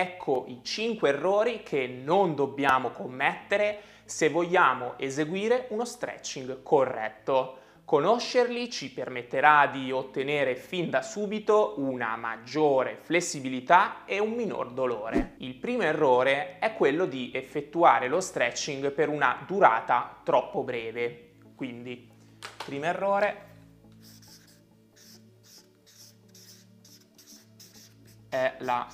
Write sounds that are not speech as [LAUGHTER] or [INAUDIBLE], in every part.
ecco i 5 errori che non dobbiamo commettere se vogliamo eseguire uno stretching corretto. Conoscerli ci permetterà di ottenere fin da subito una maggiore flessibilità e un minor dolore. Il primo errore è quello di effettuare lo stretching per una durata troppo breve. Quindi, primo errore, è la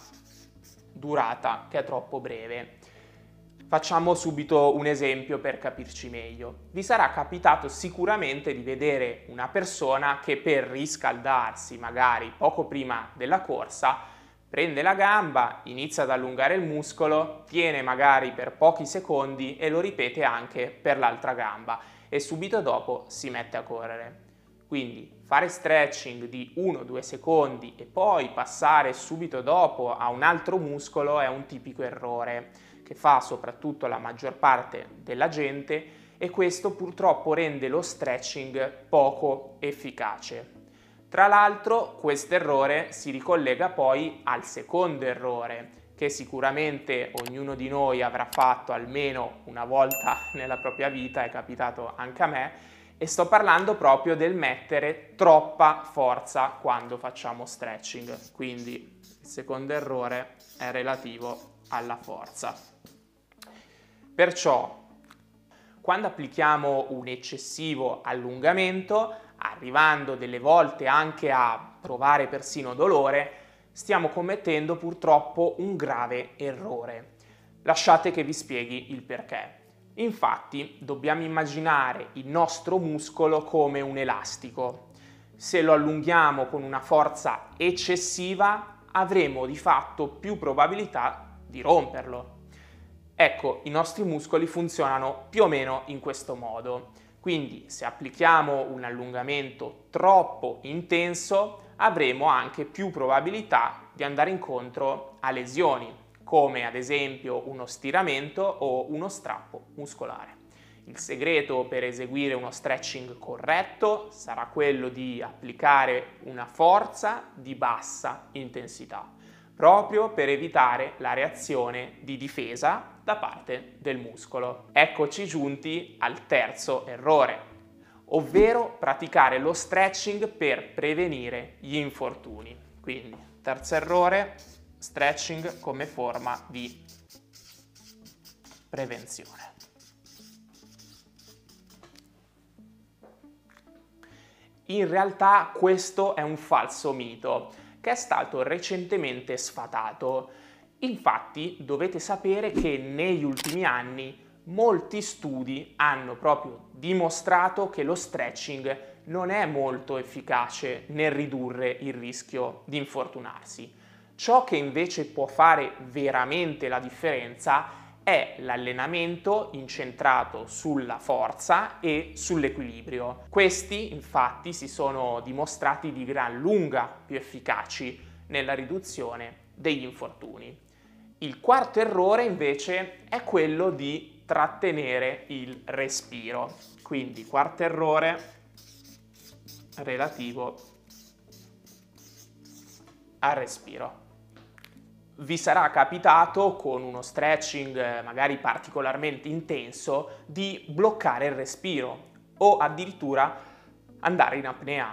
durata che è troppo breve. Facciamo subito un esempio per capirci meglio. Vi sarà capitato sicuramente di vedere una persona che per riscaldarsi, magari poco prima della corsa, prende la gamba, inizia ad allungare il muscolo, tiene magari per pochi secondi e lo ripete anche per l'altra gamba e subito dopo si mette a correre. Quindi fare stretching di 1-2 secondi e poi passare subito dopo a un altro muscolo è un tipico errore che fa soprattutto la maggior parte della gente e questo purtroppo rende lo stretching poco efficace. Tra l'altro questo errore si ricollega poi al secondo errore che sicuramente ognuno di noi avrà fatto almeno una volta [LAUGHS] nella propria vita, è capitato anche a me, e sto parlando proprio del mettere troppa forza quando facciamo stretching. Quindi il secondo errore è relativo alla forza. Perciò, quando applichiamo un eccessivo allungamento, arrivando delle volte anche a provare persino dolore, stiamo commettendo purtroppo un grave errore. Lasciate che vi spieghi il perché. Infatti, dobbiamo immaginare il nostro muscolo come un elastico. Se lo allunghiamo con una forza eccessiva, avremo di fatto più probabilità di romperlo. Ecco, i nostri muscoli funzionano più o meno in questo modo. Quindi se applichiamo un allungamento troppo intenso avremo anche più probabilità di andare incontro a lesioni, come ad esempio uno stiramento o uno strappo muscolare. Il segreto per eseguire uno stretching corretto sarà quello di applicare una forza di bassa intensità, proprio per evitare la reazione di difesa da parte del muscolo. Eccoci giunti al terzo errore, ovvero praticare lo stretching per prevenire gli infortuni. Quindi, terzo errore, stretching come forma di prevenzione. In realtà questo è un falso mito che è stato recentemente sfatato Infatti dovete sapere che negli ultimi anni molti studi hanno proprio dimostrato che lo stretching non è molto efficace nel ridurre il rischio di infortunarsi. Ciò che invece può fare veramente la differenza è l'allenamento incentrato sulla forza e sull'equilibrio. Questi infatti si sono dimostrati di gran lunga più efficaci nella riduzione degli infortuni. Il quarto errore invece è quello di trattenere il respiro. Quindi quarto errore relativo al respiro. Vi sarà capitato con uno stretching eh, magari particolarmente intenso di bloccare il respiro o addirittura andare in apnea.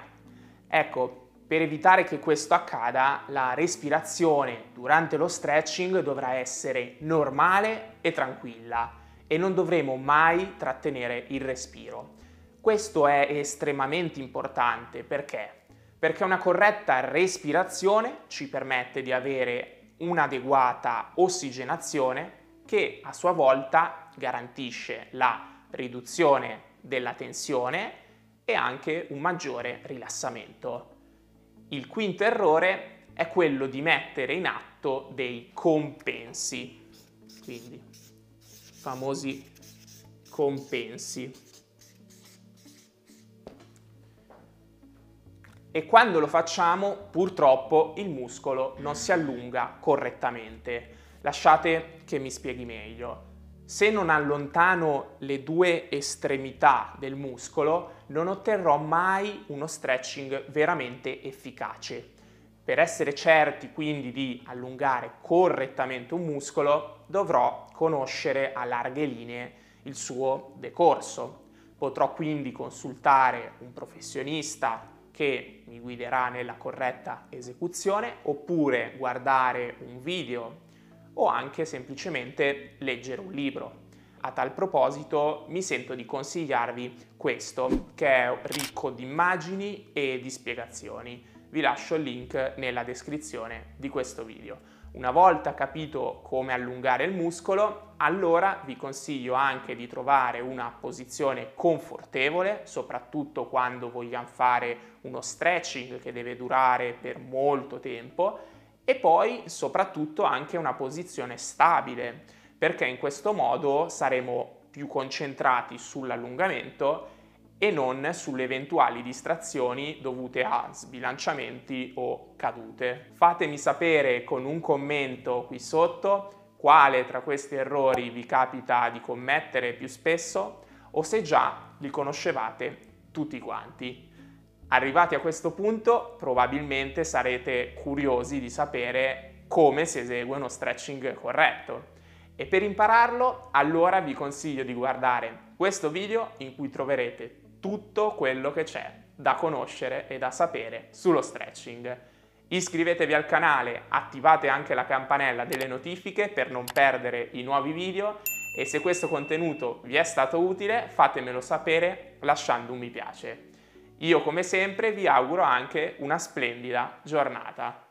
Ecco, per evitare che questo accada, la respirazione durante lo stretching dovrà essere normale e tranquilla e non dovremo mai trattenere il respiro. Questo è estremamente importante perché? Perché una corretta respirazione ci permette di avere un'adeguata ossigenazione che a sua volta garantisce la riduzione della tensione e anche un maggiore rilassamento. Il quinto errore è quello di mettere in atto dei compensi, quindi famosi compensi. E quando lo facciamo, purtroppo, il muscolo non si allunga correttamente. Lasciate che mi spieghi meglio. Se non allontano le due estremità del muscolo, non otterrò mai uno stretching veramente efficace. Per essere certi quindi di allungare correttamente un muscolo dovrò conoscere a larghe linee il suo decorso. Potrò quindi consultare un professionista che mi guiderà nella corretta esecuzione oppure guardare un video o anche semplicemente leggere un libro. A tal proposito mi sento di consigliarvi questo che è ricco di immagini e di spiegazioni. Vi lascio il link nella descrizione di questo video. Una volta capito come allungare il muscolo, allora vi consiglio anche di trovare una posizione confortevole, soprattutto quando vogliamo fare uno stretching che deve durare per molto tempo e poi soprattutto anche una posizione stabile, perché in questo modo saremo più concentrati sull'allungamento e non sulle eventuali distrazioni dovute a sbilanciamenti o cadute. Fatemi sapere con un commento qui sotto quale tra questi errori vi capita di commettere più spesso o se già li conoscevate tutti quanti. Arrivati a questo punto probabilmente sarete curiosi di sapere come si esegue uno stretching corretto e per impararlo allora vi consiglio di guardare questo video in cui troverete tutto quello che c'è da conoscere e da sapere sullo stretching. Iscrivetevi al canale, attivate anche la campanella delle notifiche per non perdere i nuovi video e se questo contenuto vi è stato utile fatemelo sapere lasciando un mi piace. Io come sempre vi auguro anche una splendida giornata.